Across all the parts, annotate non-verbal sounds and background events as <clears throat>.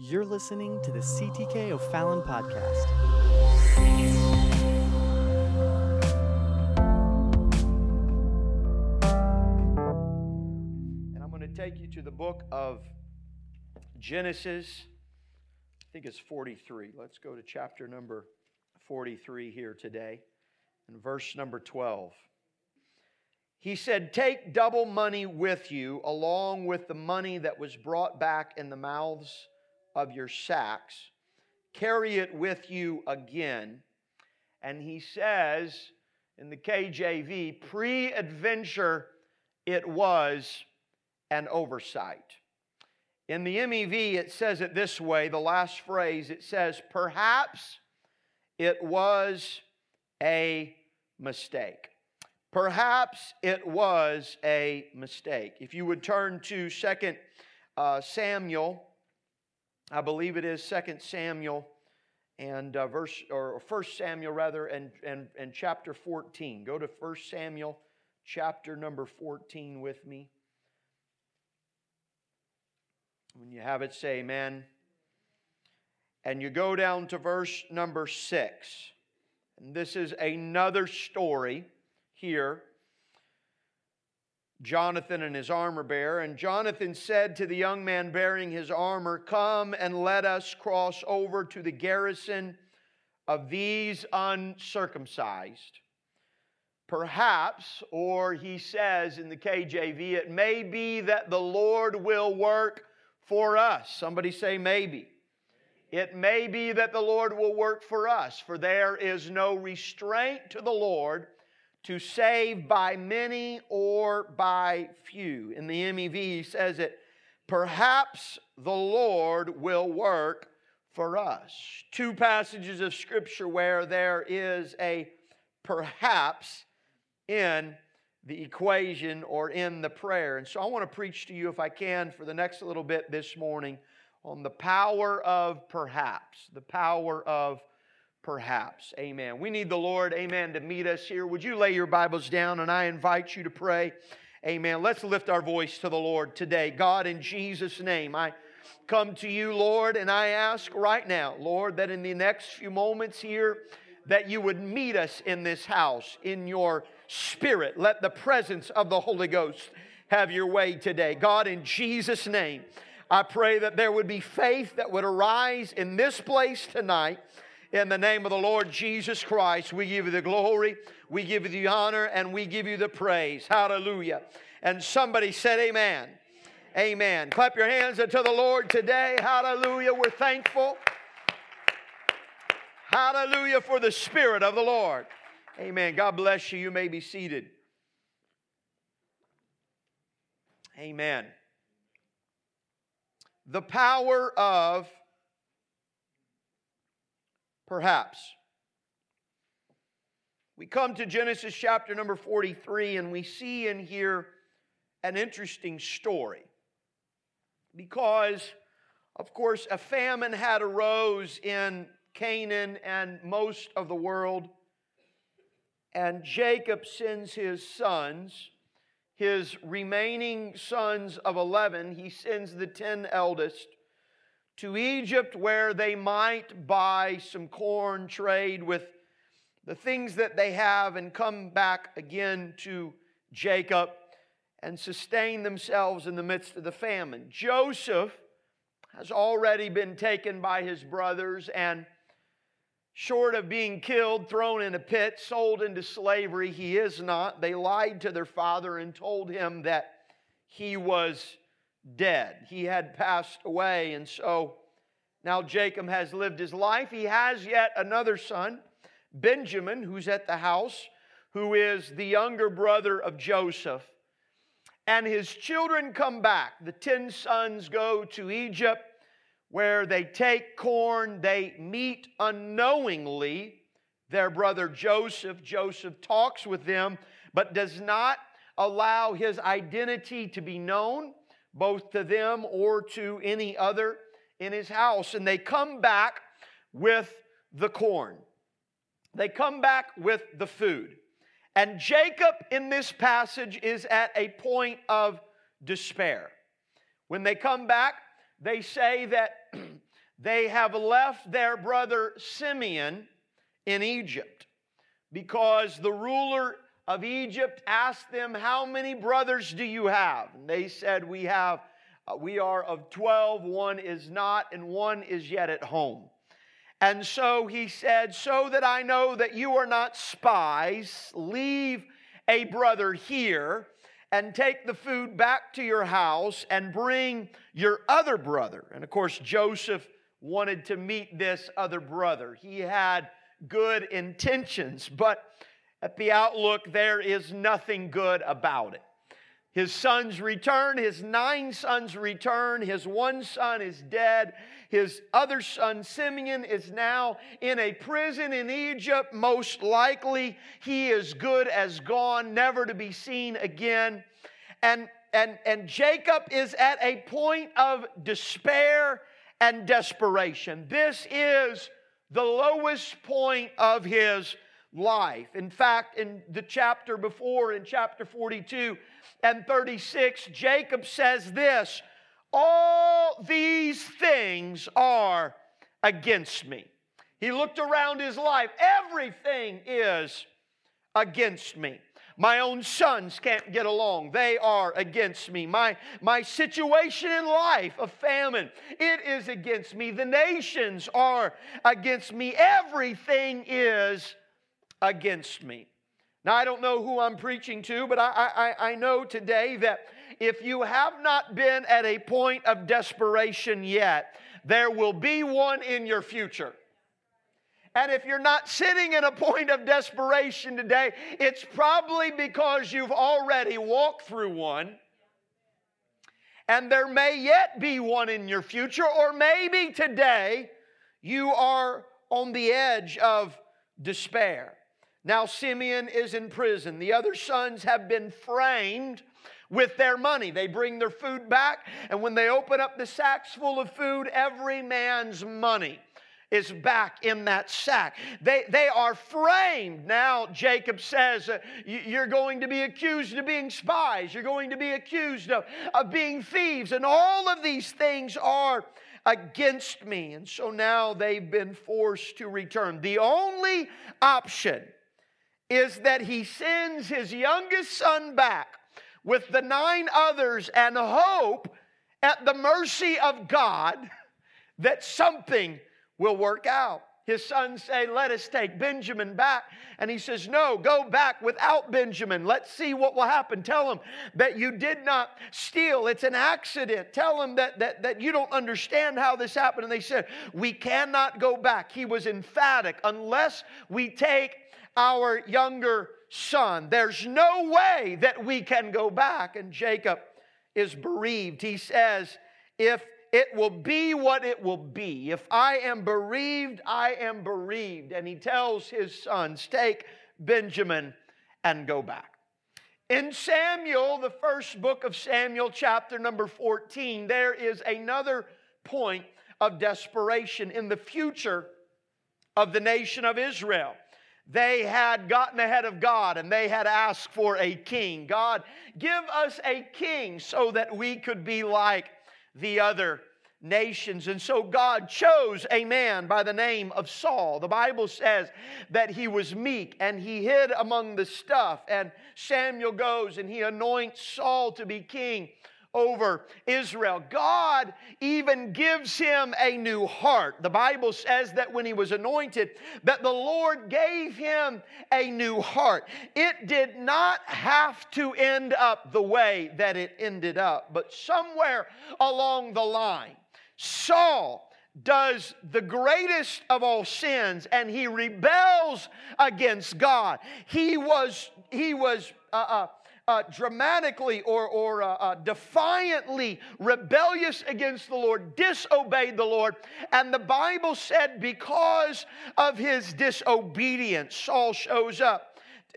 You're listening to the CTK O'Fallon podcast. And I'm going to take you to the book of Genesis. I think it's 43. Let's go to chapter number 43 here today, and verse number 12. He said, Take double money with you, along with the money that was brought back in the mouths of your sacks. Carry it with you again. And he says in the KJV, peradventure, it was an oversight. In the MEV, it says it this way the last phrase, it says, Perhaps it was a mistake. Perhaps it was a mistake. If you would turn to Second uh, Samuel, I believe it is Second Samuel and uh, verse or First Samuel rather, and, and and chapter fourteen. Go to First Samuel, chapter number fourteen with me. When you have it, say Amen. And you go down to verse number six, and this is another story here. Jonathan and his armor bearer. And Jonathan said to the young man bearing his armor, Come and let us cross over to the garrison of these uncircumcised. Perhaps, or he says in the KJV, it may be that the Lord will work for us. Somebody say, maybe. It may be that the Lord will work for us, for there is no restraint to the Lord to save by many or by few. In the MEV, he says it, perhaps the Lord will work for us. Two passages of Scripture where there is a perhaps in the equation or in the prayer. And so I want to preach to you, if I can, for the next little bit this morning on the power of perhaps, the power of perhaps. Amen. We need the Lord, amen, to meet us here. Would you lay your Bibles down and I invite you to pray? Amen. Let's lift our voice to the Lord today. God, in Jesus' name, I come to you, Lord, and I ask right now, Lord, that in the next few moments here, that you would meet us in this house in your spirit. Let the presence of the Holy Ghost have your way today. God, in Jesus' name, I pray that there would be faith that would arise in this place tonight. In the name of the Lord Jesus Christ, we give you the glory, we give you the honor, and we give you the praise. Hallelujah. And somebody said, Amen. Amen. Clap your hands unto the Lord today. Hallelujah. We're thankful. Hallelujah for the Spirit of the Lord. Amen. God bless you. You may be seated. Amen. The power of perhaps. We come to Genesis chapter number 43 and we see in here an interesting story. Because, of course, a famine had arose in Canaan and most of the world. And Jacob sends his sons, his remaining sons of 11, he sends the 10 eldest to Egypt where they might buy some corn, trade with the things that they have, and come back again to Jacob and sustain themselves in the midst of the famine. Joseph has already been taken by his brothers and short of being killed, thrown in a pit, sold into slavery, he is not. They lied to their father and told him that he was dead. He had passed away. And so now Jacob has lived his life. He has yet another son, Benjamin, who's at the house, who is the younger brother of Joseph. And his children come back. The ten sons go to Egypt where they take corn. They meet unknowingly their brother Joseph. Joseph talks with them, but does not allow his identity to be known both to them or to any other in his house. And they come back with the corn, they come back with the food. And Jacob in this passage is at a point of despair. When they come back, they say that <clears throat> they have left their brother Simeon in Egypt because the ruler of Egypt asked them, How many brothers do you have? And they said, We have, uh, we are of 12, one is not, and one is yet at home. And so he said, So that I know that you are not spies, leave a brother here and take the food back to your house and bring your other brother. And of course, Joseph wanted to meet this other brother. He had good intentions, but at the outlook, there is nothing good about it. His sons return, his nine sons return, his one son is dead. His other son, Simeon, is now in a prison in Egypt. Most likely, he is good as gone, never to be seen again. And, and, and Jacob is at a point of despair and desperation. This is the lowest point of his life. In fact, in the chapter before, in chapter 42 and 36, Jacob says this All these things are against me. He looked around his life, everything is against me. My own sons can't get along. They are against me. My, my situation in life of famine, it is against me. The nations are against me. Everything is against me. Now, I don't know who I'm preaching to, but I, I, I know today that if you have not been at a point of desperation yet, there will be one in your future. And if you're not sitting in a point of desperation today, it's probably because you've already walked through one. And there may yet be one in your future, or maybe today you are on the edge of despair. Now, Simeon is in prison. The other sons have been framed with their money. They bring their food back, and when they open up the sacks full of food, every man's money is back in that sack. They, they are framed. Now, Jacob says, uh, You're going to be accused of being spies. You're going to be accused of, of being thieves. And all of these things are against me. And so now they've been forced to return. The only option is that he sends his youngest son back with the nine others and hope at the mercy of God <laughs> that something will work out. His sons say, Let us take Benjamin back. And he says, No, go back without Benjamin. Let's see what will happen. Tell him that you did not steal. It's an accident. Tell him that, that, that you don't understand how this happened. And they said, We cannot go back. He was emphatic. Unless we take our younger son, there's no way that we can go back. And Jacob is bereaved. He says, If it will be what it will be. If I am bereaved, I am bereaved. And he tells his sons, Take Benjamin and go back. In Samuel, the first book of Samuel, chapter number 14, there is another point of desperation in the future of the nation of Israel. They had gotten ahead of God and they had asked for a king. God, give us a king so that we could be like the other nations. And so God chose a man by the name of Saul. The Bible says that he was meek and he hid among the stuff. And Samuel goes and he anoints Saul to be king over Israel. God even gives him a new heart. The Bible says that when he was anointed that the Lord gave him a new heart. It did not have to end up the way that it ended up, but somewhere along the line Saul does the greatest of all sins and he rebels against God. He was, he was uh, uh, uh, dramatically or, or uh, uh, defiantly rebellious against the Lord, disobeyed the Lord. And the Bible said, because of his disobedience, Saul shows up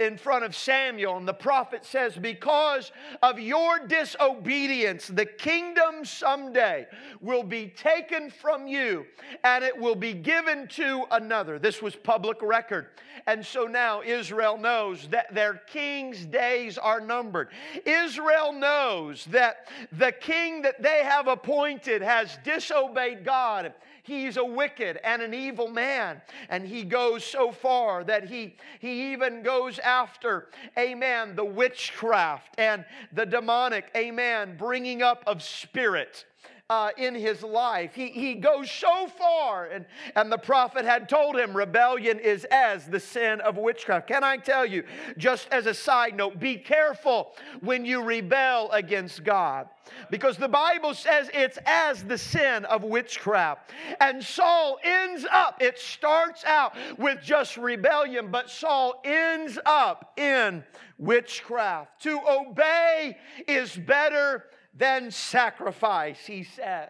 in front of Samuel, and the prophet says, Because of your disobedience, the kingdom someday will be taken from you and it will be given to another. This was public record. And so now Israel knows that their king's days are numbered. Israel knows that the king that they have appointed has disobeyed God he's a wicked and an evil man. And he goes so far that he, he even goes after, amen, the witchcraft and the demonic, amen, bringing up of spirits uh, in his life. He, he goes so far, and, and the prophet had told him rebellion is as the sin of witchcraft. Can I tell you, just as a side note, be careful when you rebel against God. Because the Bible says it's as the sin of witchcraft. And Saul ends up, it starts out with just rebellion, but Saul ends up in witchcraft. To obey is better than sacrifice, he says.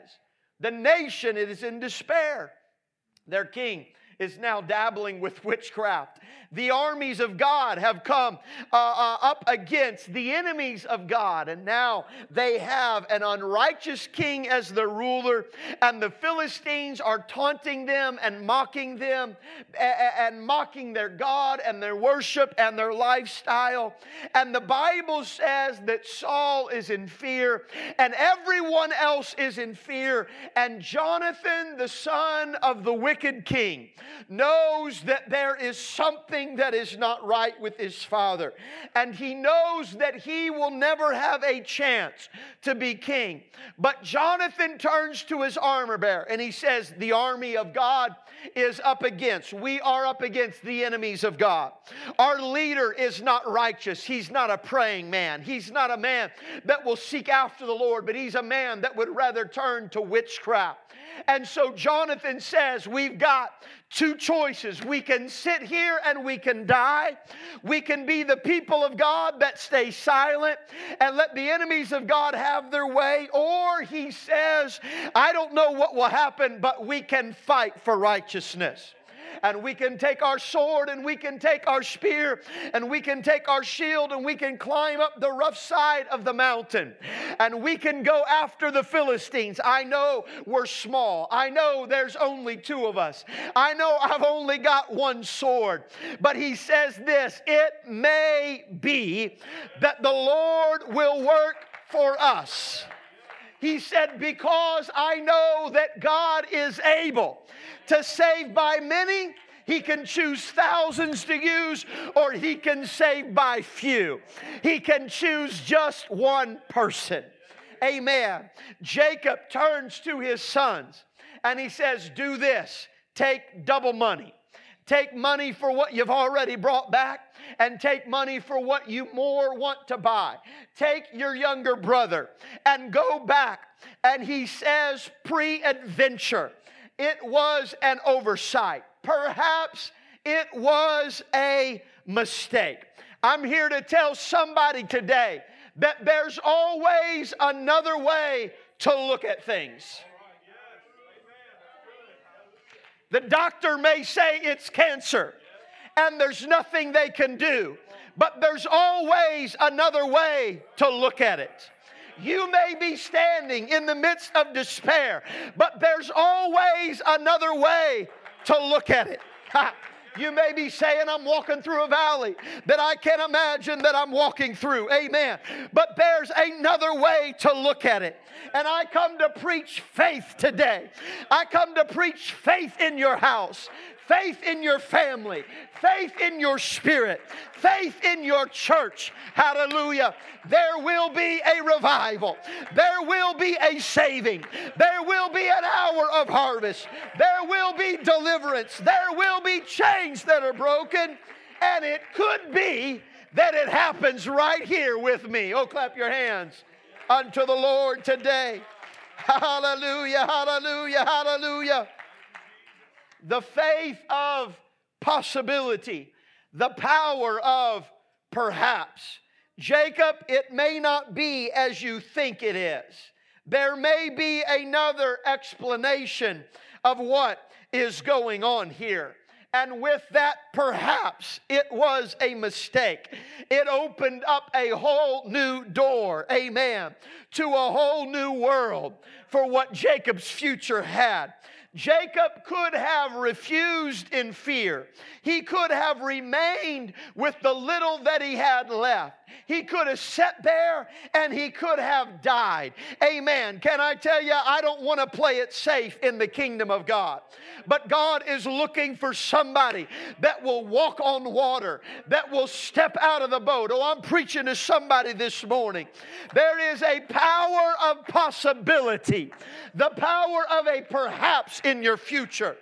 The nation is in despair. Their king is now dabbling with witchcraft. The armies of God have come uh, uh, up against the enemies of God, and now they have an unrighteous king as their ruler, and the Philistines are taunting them and mocking them and mocking their God and their worship and their lifestyle. And the Bible says that Saul is in fear, and everyone else is in fear, and Jonathan, the son of the wicked king, knows that there is something that is not right with his father. And he knows that he will never have a chance to be king. But Jonathan turns to his armor bearer and he says, The army of God is up against. We are up against the enemies of God. Our leader is not righteous. He's not a praying man. He's not a man that will seek after the Lord, but he's a man that would rather turn to witchcraft. And so Jonathan says, We've got two choices. We can sit here and we can die. We can be the people of God that stay silent and let the enemies of God have their way. Or he says, I don't know what will happen, but we can fight for righteousness and we can take our sword and we can take our spear and we can take our shield and we can climb up the rough side of the mountain and we can go after the Philistines. I know we're small. I know there's only two of us. I know I've only got one sword. But he says this it may be that the Lord will work for us. He said, Because I know that God is able to save by many, he can choose thousands to use, or he can save by few. He can choose just one person. Amen. Jacob turns to his sons and he says, Do this take double money. Take money for what you've already brought back and take money for what you more want to buy. Take your younger brother and go back. And he says, peradventure, it was an oversight. Perhaps it was a mistake. I'm here to tell somebody today that there's always another way to look at things. The doctor may say it's cancer and there's nothing they can do, but there's always another way to look at it. You may be standing in the midst of despair, but there's always another way to look at it. You may be saying, I'm walking through a valley that I can't imagine that I'm walking through. Amen. But there's another way to look at it. And I come to preach faith today. I come to preach faith in your house, faith in your family, faith in your spirit, faith in your church. Hallelujah. There will be a revival, there will be a saving, there will be an hour of harvest, there will be deliverance, there will be chains that are broken, and it could be that it happens right here with me. Oh, clap your hands unto the Lord today. Hallelujah, hallelujah, hallelujah the faith of possibility, the power of perhaps. Jacob, it may not be as you think it is. There may be another explanation of what is going on here. And with that, perhaps it was a mistake. It opened up a whole new door, amen, to a whole new world for what Jacob's future had. Jacob could have refused in fear. He could have remained with the little that he had left. He could have sat there and he could have died. Amen. Can I tell you, I don't want to play it safe in the kingdom of God. But God is looking for somebody that will walk on water, that will step out of the boat. Oh, I'm preaching to somebody this morning. There is a power of possibility, the power of a perhaps in your future.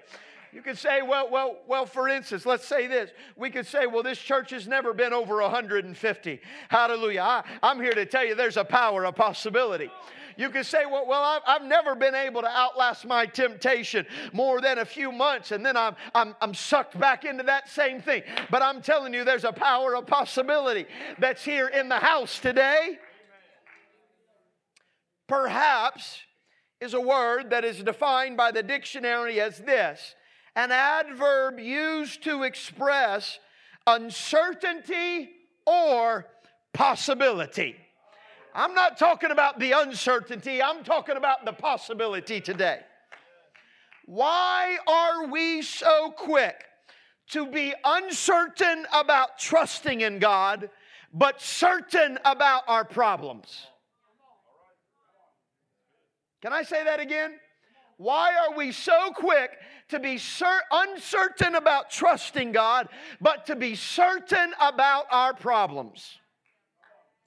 You could say, well, well, well, for instance, let's say this. We could say, well, this church has never been over 150. Hallelujah. I, I'm here to tell you there's a power a possibility. You could say, well, well I've, I've, never been able to outlast my temptation more than a few months, and then I'm, I'm, I'm sucked back into that same thing. But I'm telling you, there's a power of possibility that's here in the house today. Perhaps is a word that is defined by the dictionary as this an adverb used to express uncertainty or possibility. I'm not talking about the uncertainty, I'm talking about the possibility today. Why are we so quick to be uncertain about trusting in God, but certain about our problems? Can I say that again? Why are we so quick to be cer- uncertain about trusting God, but to be certain about our problems?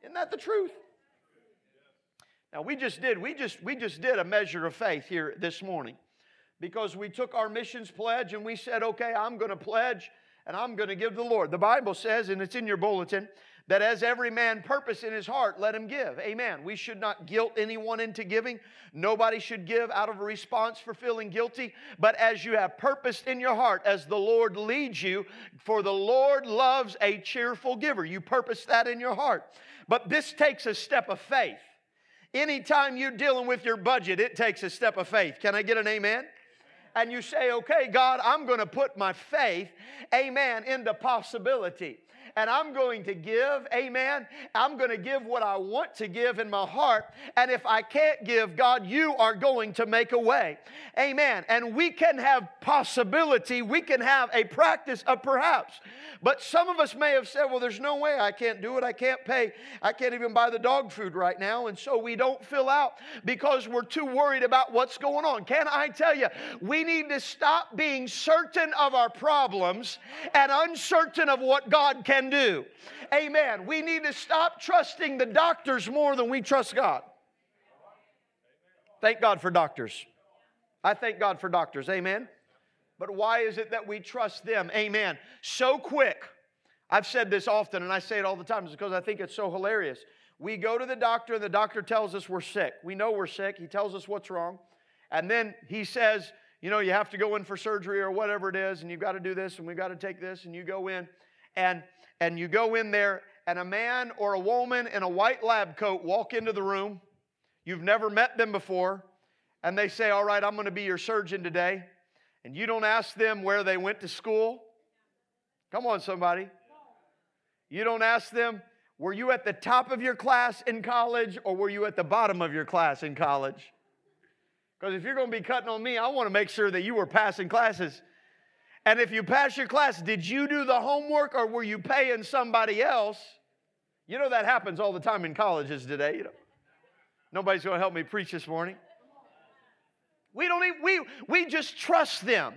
Isn't that the truth? Now we just did we just we just did a measure of faith here this morning because we took our missions pledge and we said, "Okay, I'm going to pledge and I'm going to give the Lord." The Bible says and it's in your bulletin that as every man purpose in his heart, let him give. Amen. We should not guilt anyone into giving. Nobody should give out of a response for feeling guilty. But as you have purposed in your heart, as the Lord leads you, for the Lord loves a cheerful giver. You purpose that in your heart. But this takes a step of faith. Anytime you're dealing with your budget, it takes a step of faith. Can I get an amen? and you say, okay, God, I'm going to put my faith, amen, into possibility and I'm going to give, amen. I'm going to give what I want to give in my heart. And if I can't give, God, you are going to make a way, amen. And we can have possibility, we can have a practice of perhaps. But some of us may have said, well, there's no way I can't do it. I can't pay. I can't even buy the dog food right now. And so we don't fill out because we're too worried about what's going on. Can I tell you, we need to stop being certain of our problems and uncertain of what God can do. Amen. We need to stop trusting the doctors more than we trust God. Thank God for doctors. I thank God for doctors. Amen. But why is it that we trust them? Amen. So quick. I've said this often and I say it all the time because I think it's so hilarious. We go to the doctor and the doctor tells us we're sick. We know we're sick. He tells us what's wrong. And then he says, you know, you have to go in for surgery or whatever it is, and you've got to do this, and we've got to take this, and you go in, and and you go in there, and a man or a woman in a white lab coat walk into the room. You've never met them before, and they say, All right, I'm going to be your surgeon today. And you don't ask them where they went to school. Come on, somebody. You don't ask them, Were you at the top of your class in college, or were you at the bottom of your class in college? Because if you're going to be cutting on me, I want to make sure that you were passing classes. And if you pass your class, did you do the homework or were you paying somebody else? You know that happens all the time in colleges today. You know, nobody's going to help me preach this morning. We don't even, we we just trust them.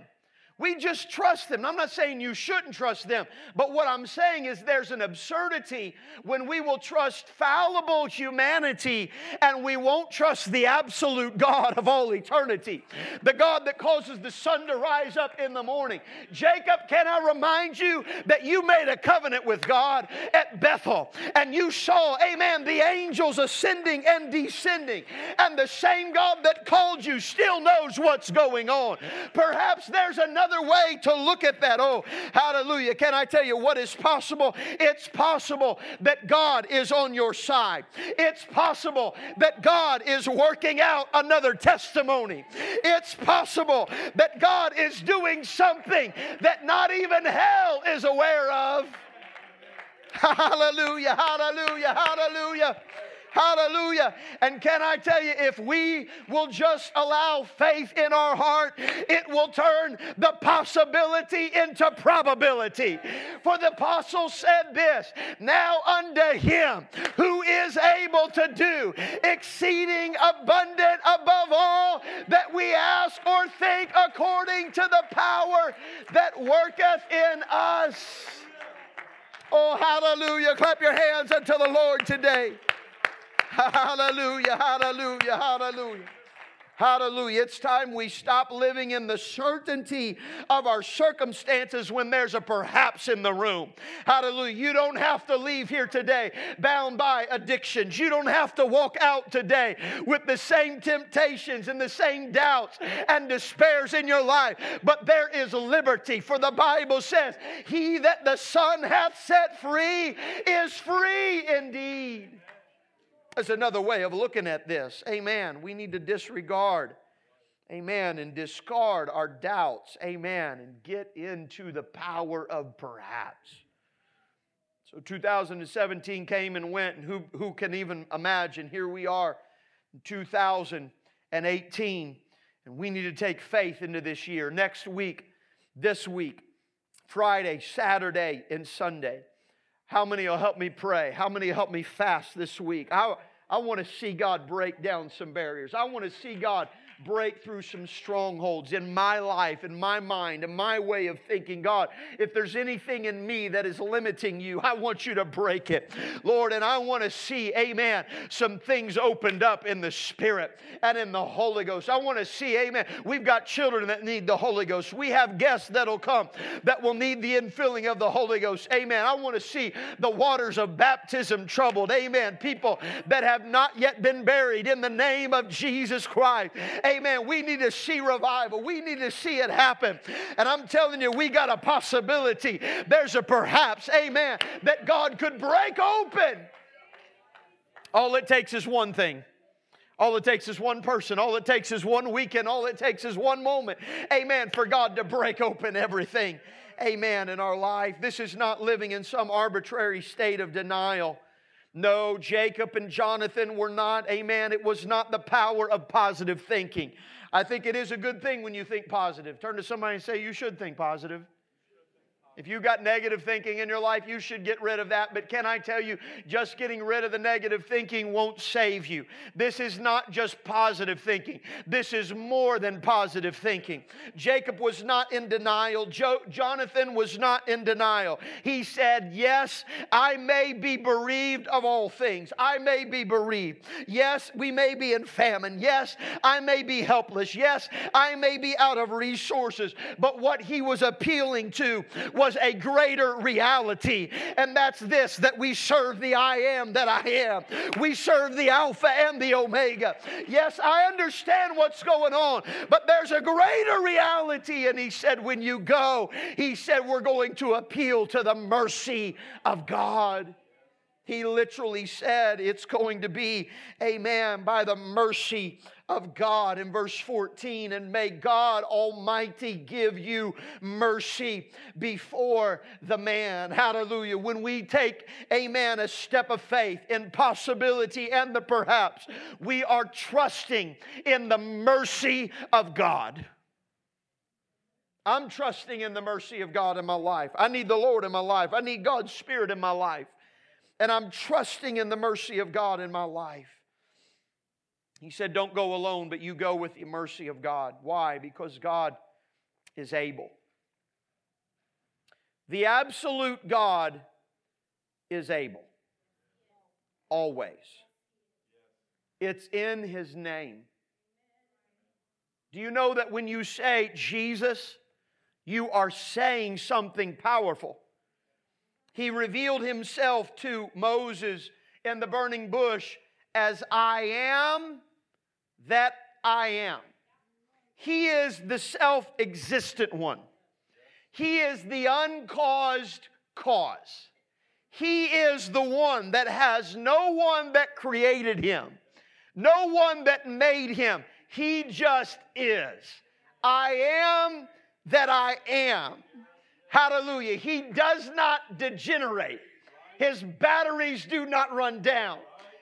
We just trust them. I'm not saying you shouldn't trust them, but what I'm saying is there's an absurdity when we will trust fallible humanity and we won't trust the absolute God of all eternity, the God that causes the sun to rise up in the morning. Jacob, can I remind you that you made a covenant with God at Bethel and you saw, amen, the angels ascending and descending, and the same God that called you still knows what's going on. Perhaps there's another another way to look at that. Oh, hallelujah. Can I tell you what is possible? It's possible that God is on your side. It's possible that God is working out another testimony. It's possible that God is doing something that not even hell is aware of. <laughs> Hallelujah, hallelujah, hallelujah. Hallelujah. And can I tell you, if we will just allow faith in our heart, it will turn the possibility into probability. For the apostle said this Now unto him who is able to do exceeding abundant above all that we ask or think according to the power that worketh in us. Oh, hallelujah. Clap your hands unto the Lord today. Hallelujah, hallelujah, hallelujah. Hallelujah. It's time we stop living in the certainty of our circumstances when there's a perhaps in the room. Hallelujah. You don't have to leave here today bound by addictions. You don't have to walk out today with the same temptations and the same doubts and despairs in your life. But there is liberty, for the Bible says, He that the Son hath set free is free indeed. That's another way of looking at this. Amen. We need to disregard, amen, and discard our doubts, amen, and get into the power of perhaps. So 2017 came and went, and who, who can even imagine? Here we are in 2018, and we need to take faith into this year. Next week, this week, Friday, Saturday, and Sunday. How many will help me pray? How many will help me fast this week? I, I want to see God break down some barriers. I want to see God break through some strongholds in my life, in my mind, in my way of thinking. God, if there's anything in me that is limiting you, I want you to break it. Lord, and I want to see, amen, some things opened up in the Spirit and in the Holy Ghost. I want to see, amen, we've got children that need the Holy Ghost. We have guests that'll come that will need the infilling of the Holy Ghost. Amen. I want to see the waters of baptism troubled. Amen. People that have not yet been buried in the name of Jesus Christ. Amen. We need to see revival. We need to see it happen. And I'm telling you, we got a possibility. There's a perhaps, amen, that God could break open. All it takes is one thing. All it takes is one person. All it takes is one weekend. All it takes is one moment. Amen. For God to break open everything. Amen. In our life. This is not living in some arbitrary state of denial. No, Jacob and Jonathan were not, amen. It was not the power of positive thinking. I think it is a good thing when you think positive. Turn to somebody and say, You should think positive. If you've got negative thinking in your life, you should get rid of that. But can I tell you, just getting rid of the negative thinking won't save you. This is not just positive thinking, this is more than positive thinking. Jacob was not in denial, jo- Jonathan was not in denial. He said, Yes, I may be bereaved of all things. I may be bereaved. Yes, we may be in famine. Yes, I may be helpless. Yes, I may be out of resources. But what he was appealing to was was a greater reality, and that's this that we serve the I am that I am. We serve the Alpha and the Omega. Yes, I understand what's going on, but there's a greater reality. And he said, when you go, he said, we're going to appeal to the mercy of God. He literally said it's going to be, amen, by the mercy of God in verse 14. And may God Almighty give you mercy before the man. Hallelujah. When we take, amen, a step of faith in possibility and the perhaps, we are trusting in the mercy of God. I'm trusting in the mercy of God in my life. I need the Lord in my life. I need God's Spirit in my life and I'm trusting in the mercy of God in my life. He said, Don't go alone, but you go with the mercy of God. Why? Because God is able. The absolute God is able. Always. It's in His name. Do you know that when you say Jesus, you are saying something powerful? he revealed himself to Moses in the burning bush as I am that I am. He is the self existent one. He is the uncaused cause. He is the one that has no one that created him, no one that made him. He just is. I am that I am. Hallelujah. He does not degenerate. His batteries do not run down.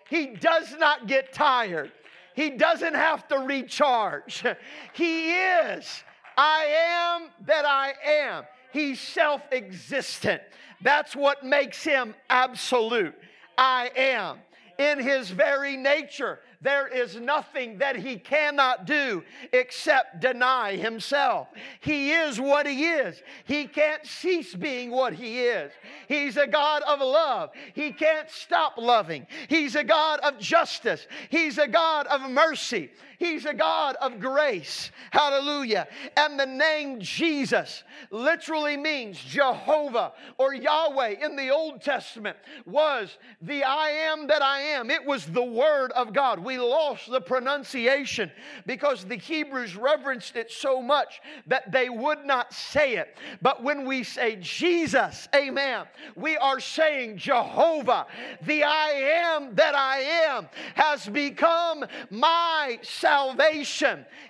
He does not get tired. He doesn't have to recharge. <laughs> He is. I am that I am. He's self existent. That's what makes him absolute. I am. In his very nature, there is nothing that he cannot do except deny himself. He is what he is. He can't cease being what he is. He's a God of love. He can't stop loving. He's a God of justice. He's a God of mercy. He's a God of grace. Hallelujah. And the name Jesus literally means Jehovah or Yahweh in the Old Testament was the I am that I am. It was the Word of God. We lost the pronunciation because the Hebrews reverenced it so much that they would not say it. But when we say Jesus, amen, we are saying Jehovah, the I am that I am, has become my salvation.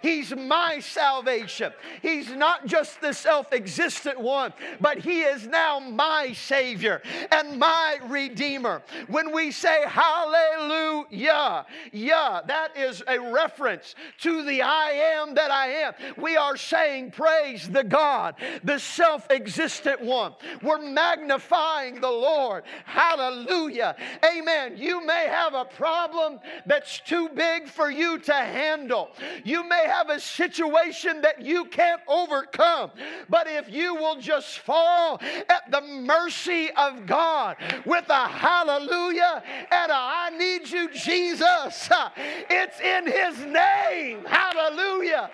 He's my salvation. He's not just the self existent one, but He is now my Savior and my Redeemer. When we say hallelujah, yeah, that is a reference to the I am that I am. We are saying, Praise the God, the self existent one. We're magnifying the Lord. Hallelujah. Amen. You may have a problem that's too big for you to handle. You may have a situation that you can't overcome. But if you will just fall at the mercy of God with a hallelujah and a I need you, Jesus, <laughs> it's in His name. Hallelujah.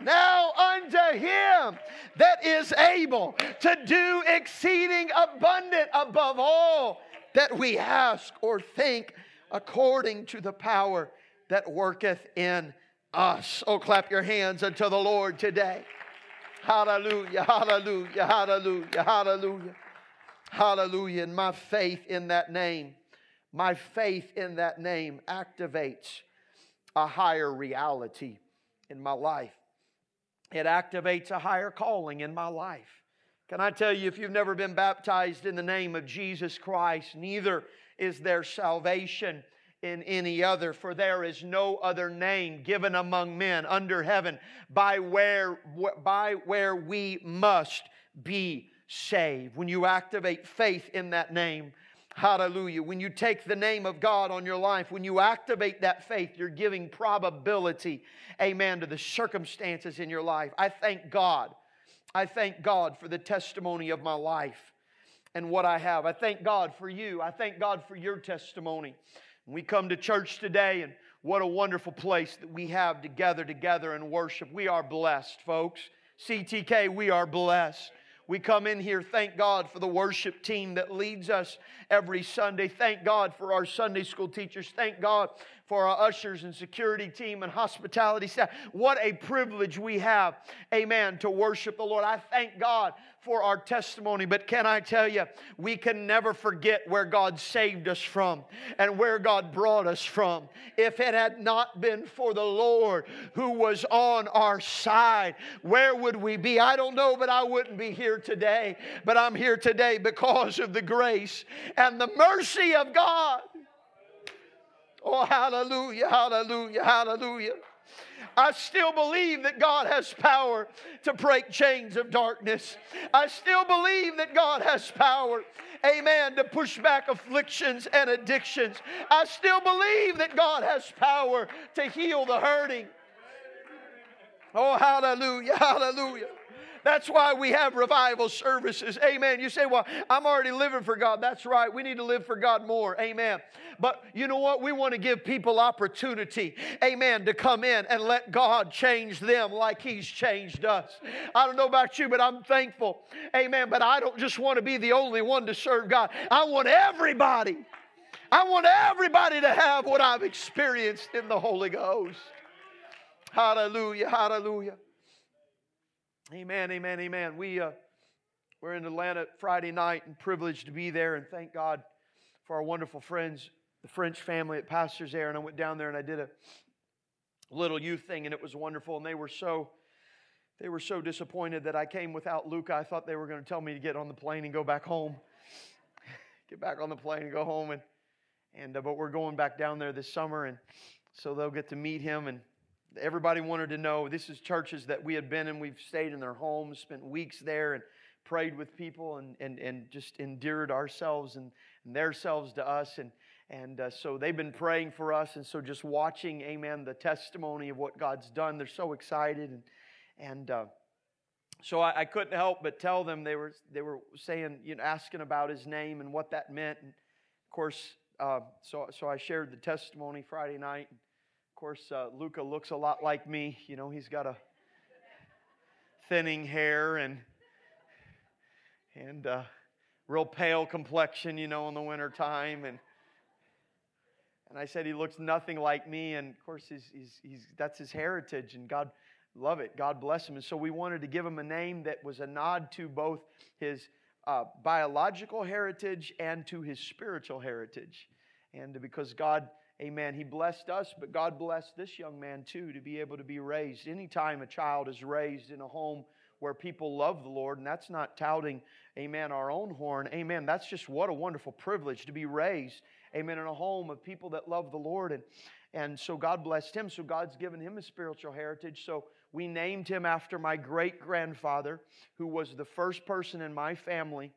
Now unto him that is able to do exceeding abundant above all that we ask or think according to the power that worketh in us. Oh, clap your hands unto the Lord today. Hallelujah, hallelujah, hallelujah, hallelujah, hallelujah. And my faith in that name, my faith in that name activates a higher reality in my life. It activates a higher calling in my life. Can I tell you, if you've never been baptized in the name of Jesus Christ, neither is there salvation in any other, for there is no other name given among men under heaven by where, by where we must be saved. When you activate faith in that name, hallelujah, when you take the name of God on your life, when you activate that faith, you're giving probability, amen, to the circumstances in your life. I thank God. I thank God for the testimony of my life and what I have. I thank God for you. I thank God for your testimony. We come to church today, and what a wonderful place that we have to gather together and worship. We are blessed, folks. CTK, we are blessed. We come in here, thank God for the worship team that leads us every Sunday. Thank God for our Sunday school teachers. Thank God for our ushers and security team and hospitality staff. What a privilege we have, amen, to worship the Lord. I thank God for our testimony, but can I tell you, we can never forget where God saved us from and where God brought us from. If it had not been for the Lord who was on our side, where would we be? I don't know, but I wouldn't be here today. But I'm here today because of the grace and the mercy of God. Oh, hallelujah, hallelujah, hallelujah. I still believe that God has power to break chains of darkness. I still believe that God has power, amen, to push back afflictions and addictions. I still believe that God has power to heal the hurting. Oh, hallelujah, hallelujah. That's why we have revival services. Amen. You say, well, I'm already living for God. That's right. We need to live for God more. Amen. But you know what? We want to give people opportunity, amen, to come in and let God change them like He's changed us. I don't know about you, but I'm thankful. Amen. But I don't just want to be the only one to serve God. I want everybody. I want everybody to have what I've experienced in the Holy Ghost. Hallelujah, hallelujah. Amen, amen, amen. We, uh, we're in Atlanta Friday night and privileged to be there, and thank God for our wonderful friends, the French family at pastors there. And I went down there and I did a little youth thing, and it was wonderful. And they were so they were so disappointed that I came without Luca. I thought they were going to tell me to get on the plane and go back home. <laughs> get back on the plane and go home and and uh, but we're going back down there this summer and so they'll get to meet him and everybody wanted to know this is churches that we had been in. We've stayed in their homes spent weeks there and prayed with people and, and, and just endeared ourselves and, and their selves to us. And and uh, so they've been praying for us. And so just watching amen the testimony of what god's done they're so excited. And and uh, so I, I, couldn't help but tell them they were they were saying you know asking about his name and what that meant. And of course uh, so so I shared the testimony Friday night of course uh, Luca looks a lot like me you know he's got a thinning hair and and uh, real pale complexion you know in the wintertime and and I said he looks nothing like me and of course he's, he's, he's that's his heritage and God Love it. God bless him. And so we wanted to give him a name that was a nod to both his uh, biological heritage and to his spiritual heritage. And because God, amen, he blessed us, but God blessed this young man too to be able to be raised. Anytime a child is raised in a home where people love the Lord, and that's not touting, amen, our own horn, amen. That's just what a wonderful privilege to be raised, amen, in a home of people that love the Lord. And, and so God blessed him. So God's given him a spiritual heritage. So we named him after my great grandfather, who was the first person in my family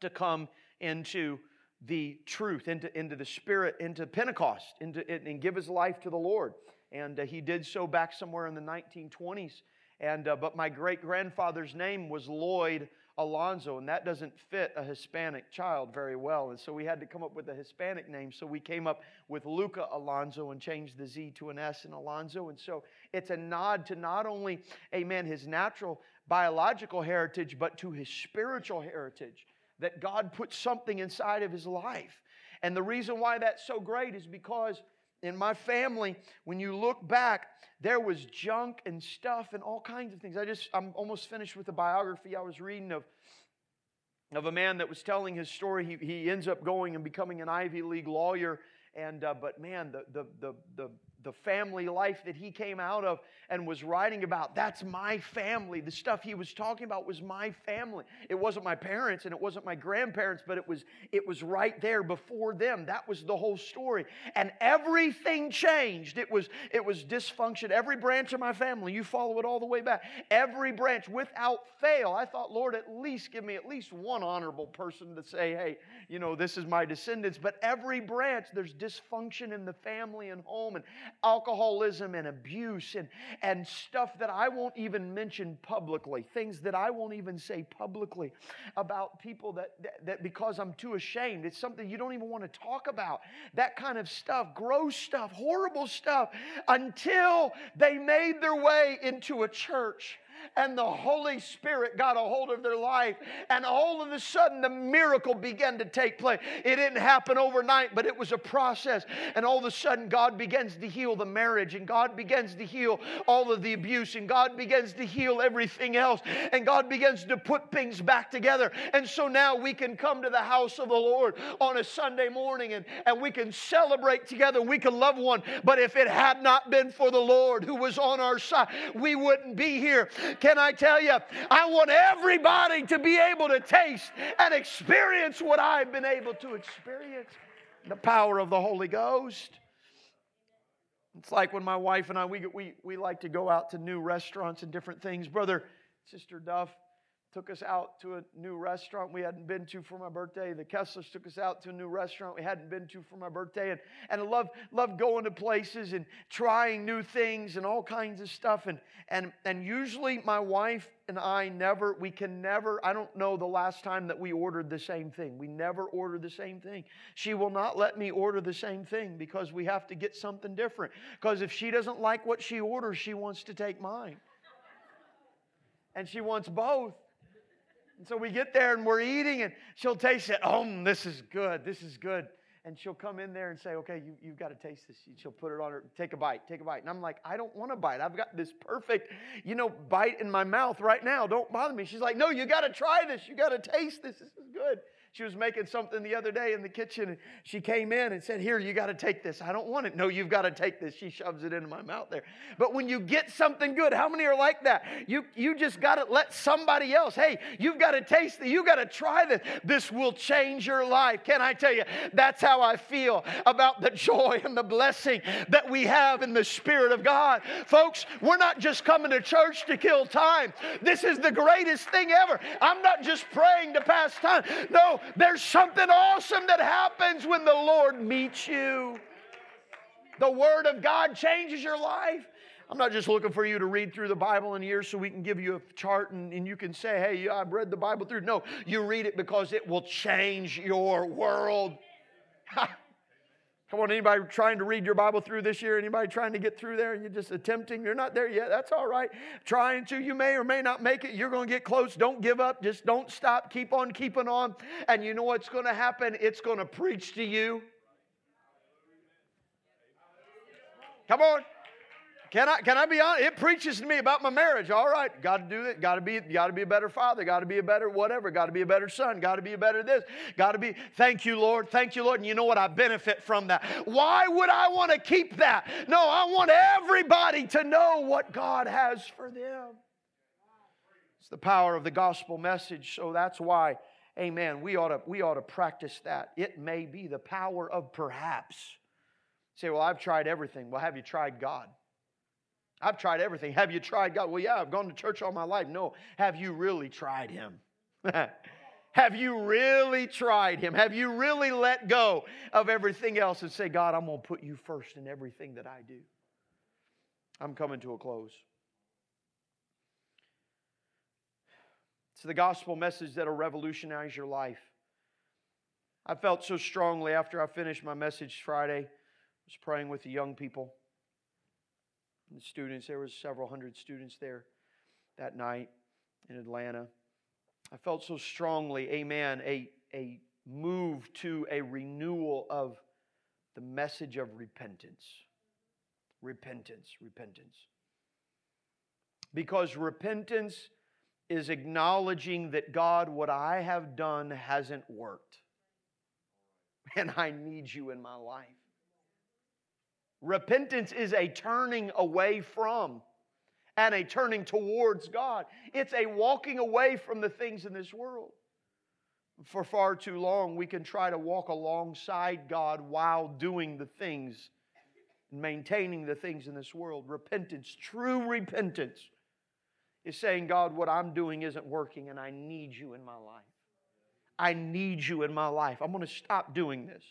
to come into the truth, into, into the spirit, into Pentecost, into, and give his life to the Lord. And uh, he did so back somewhere in the 1920s. And, uh, but my great grandfather's name was Lloyd Alonzo, and that doesn't fit a Hispanic child very well. And so we had to come up with a Hispanic name. So we came up with Luca Alonzo and changed the Z to an S in Alonzo. And so it's a nod to not only, amen, his natural biological heritage, but to his spiritual heritage. That God put something inside of his life. And the reason why that's so great is because in my family, when you look back, there was junk and stuff and all kinds of things. I just, I'm almost finished with the biography I was reading of, of a man that was telling his story. He, he ends up going and becoming an Ivy League lawyer. And, uh, but man, the, the, the, the the family life that he came out of and was writing about. That's my family. The stuff he was talking about was my family. It wasn't my parents and it wasn't my grandparents, but it was it was right there before them. That was the whole story. And everything changed. It was it was dysfunction. Every branch of my family, you follow it all the way back. Every branch without fail. I thought, Lord, at least give me at least one honorable person to say, "Hey, you know, this is my descendants." But every branch there's dysfunction in the family and home and alcoholism and abuse and, and stuff that I won't even mention publicly, things that I won't even say publicly about people that, that, that because I'm too ashamed, it's something you don't even want to talk about. That kind of stuff, gross stuff, horrible stuff, until they made their way into a church and the Holy Spirit got a hold of their life. And all of a sudden, the miracle began to take place. It didn't happen overnight, but it was a process. And all of a sudden, God begins to heal the marriage, and God begins to heal all of the abuse, and God begins to heal everything else. And God begins to put things back together. And so now we can come to the house of the Lord on a Sunday morning and, and we can celebrate together. We can love one. But if it had not been for the Lord who was on our side, we wouldn't be here. Can I tell you, I want everybody to be able to taste and experience what I've been able to experience the power of the Holy Ghost. It's like when my wife and I, we, we, we like to go out to new restaurants and different things. Brother, Sister Duff, took us out to a new restaurant we hadn't been to for my birthday. The Kesslers took us out to a new restaurant we hadn't been to for my birthday. And, and I love, love going to places and trying new things and all kinds of stuff. And, and, and usually my wife and I never, we can never, I don't know the last time that we ordered the same thing. We never order the same thing. She will not let me order the same thing because we have to get something different. Because if she doesn't like what she orders, she wants to take mine. And she wants both. And so we get there and we're eating, and she'll taste it. Oh, this is good. This is good. and she'll come in there and say, Okay, you, you've got to taste this. She'll put it on her, take a bite, take a bite. And I'm like, I don't want a bite. I've got this perfect, you know, bite in my mouth right now. Don't bother me. She's like, No, you got to try this. You got to taste this. This is good. She was making something the other day in the kitchen. And she came in and said, Here, you got to take this. I don't want it. No, you've got to take this. She shoves it into my mouth there. But when you get something good, how many are like that? You, you just got to let somebody else, hey, you've got to taste it. You got to try this. This will change your life. Can I tell you? That's how I feel about the joy and the blessing that we have in the Spirit of God. Folks, we're not just coming to church to kill time. This is the greatest thing ever. I'm not just praying to pass time. No, there's something awesome that happens when the Lord meets you. The Word of God changes your life. I'm not just looking for you to read through the Bible in a year so we can give you a chart and, and you can say, hey, I've read the Bible through. No, you read it because it will change your world. <laughs> Come on, anybody trying to read your Bible through this year? Anybody trying to get through there and you're just attempting? You're not there yet. That's all right. Trying to, you may or may not make it. You're going to get close. Don't give up. Just don't stop. Keep on keeping on. And you know what's going to happen? It's going to preach to you. Come on. Can I, can I be honest? It preaches to me about my marriage. All right, got to do it. Got to be, got to be a better father. Got to be a better whatever. Got to be a better son. Got to be a better this. Got to be. Thank you, Lord. Thank you, Lord. And you know what? I benefit from that. Why would I want to keep that? No, I want everybody to know what God has for them. It's the power of the gospel message. So that's why, Amen. We ought to we ought to practice that. It may be the power of perhaps. say, well, I've tried everything. Well, have you tried God? I've tried everything. Have you tried God? Well, yeah, I've gone to church all my life. No. Have you really tried Him? <laughs> Have you really tried Him? Have you really let go of everything else and say, God, I'm going to put you first in everything that I do? I'm coming to a close. It's the gospel message that'll revolutionize your life. I felt so strongly after I finished my message Friday. I was praying with the young people the students. There was several hundred students there that night in Atlanta. I felt so strongly, amen, a, a move to a renewal of the message of repentance. Repentance, repentance. Because repentance is acknowledging that God, what I have done hasn't worked. <laughs> And I need you in my life. Repentance is a turning away from and a turning towards God. It's a walking away from the things in this world. For far too long, we can try to walk alongside God while doing the things, and maintaining the things in this world. Repentance, true repentance, is saying, God, what I'm doing isn't working and I need you in my life. I need you in my life. I'm going to stop doing this.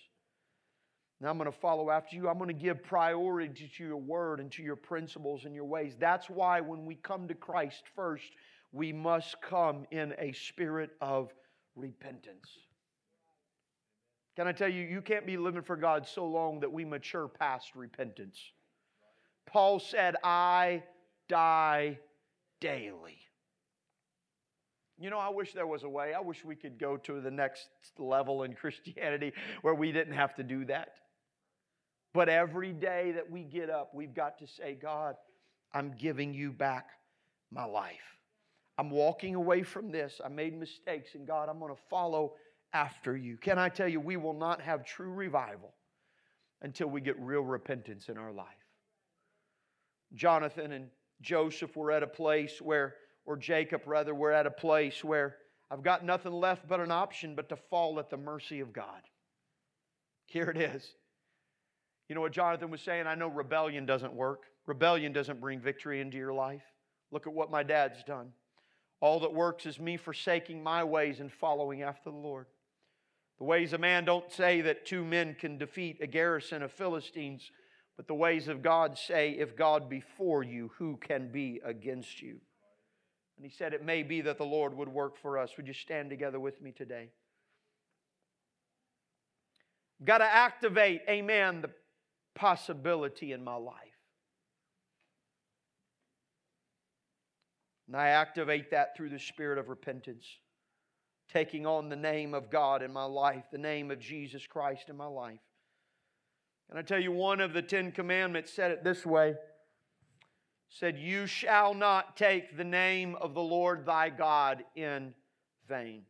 Now I'm going to follow after you. I'm going to give priority to your word and to your principles and your ways. That's why when we come to Christ first, we must come in a spirit of repentance. Can I tell you, you can't be living for God so long that we mature past repentance. Paul said, I die daily. You know, I wish there was a way. I wish we could go to the next level in Christianity where we didn't have to do that. But every day that we get up, we've got to say, God, I'm giving you back my life. I'm walking away from this. I made mistakes, and God, I'm going to follow after you. Can I tell you, we will not have true revival until we get real repentance in our life. Jonathan and Joseph were at a place where, or Jacob rather, were at a place where I've got nothing left but an option but to fall at the mercy of God. Here it is. You know what Jonathan was saying? I know rebellion doesn't work. Rebellion doesn't bring victory into your life. Look at what my dad's done. All that works is me forsaking my ways and following after the Lord. The ways of man don't say that two men can defeat a garrison of Philistines, but the ways of God say, if God be for you, who can be against you? And he said, It may be that the Lord would work for us. Would you stand together with me today? Got to activate, amen, the possibility in my life. And I activate that through the spirit of repentance, taking on the name of God in my life, the name of Jesus Christ in my life. Can I tell you one of the Ten Commandments said it this way? Said, You shall not take the name of the Lord thy God in vain.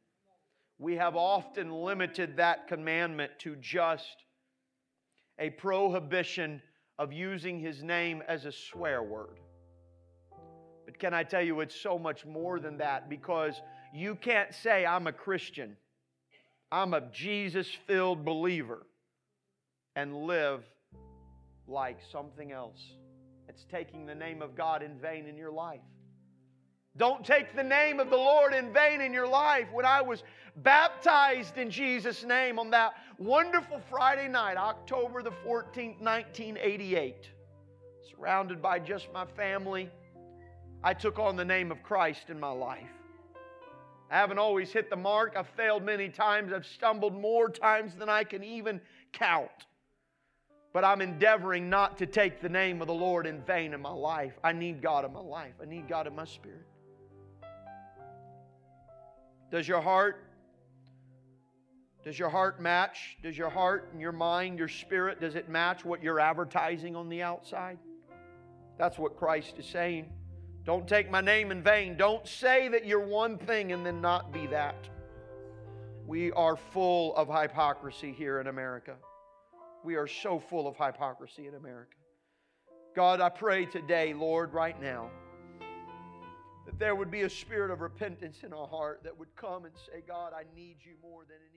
We have often limited that commandment to just a prohibition of using his name as a swear word. But can I tell you, it's so much more than that because you can't say, I'm a Christian, I'm a Jesus filled believer, and live like something else. It's taking the name of God in vain in your life. Don't take the name of the Lord in vain in your life. When I was baptized in Jesus' name on that wonderful Friday night, October the 14th, 1988, surrounded by just my family, I took on the name of Christ in my life. I haven't always hit the mark. I've failed many times. I've stumbled more times than I can even count. But I'm endeavoring not to take the name of the Lord in vain in my life. I need God in my life, I need God in my spirit. Does your heart does your heart match? Does your heart and your mind, your spirit, does it match what you're advertising on the outside? That's what Christ is saying. Don't take my name in vain. Don't say that you're one thing and then not be that. We are full of hypocrisy here in America. We are so full of hypocrisy in America. God, I pray today, Lord, right now that there would be a spirit of repentance in our heart that would come and say, God, I need you more than anything.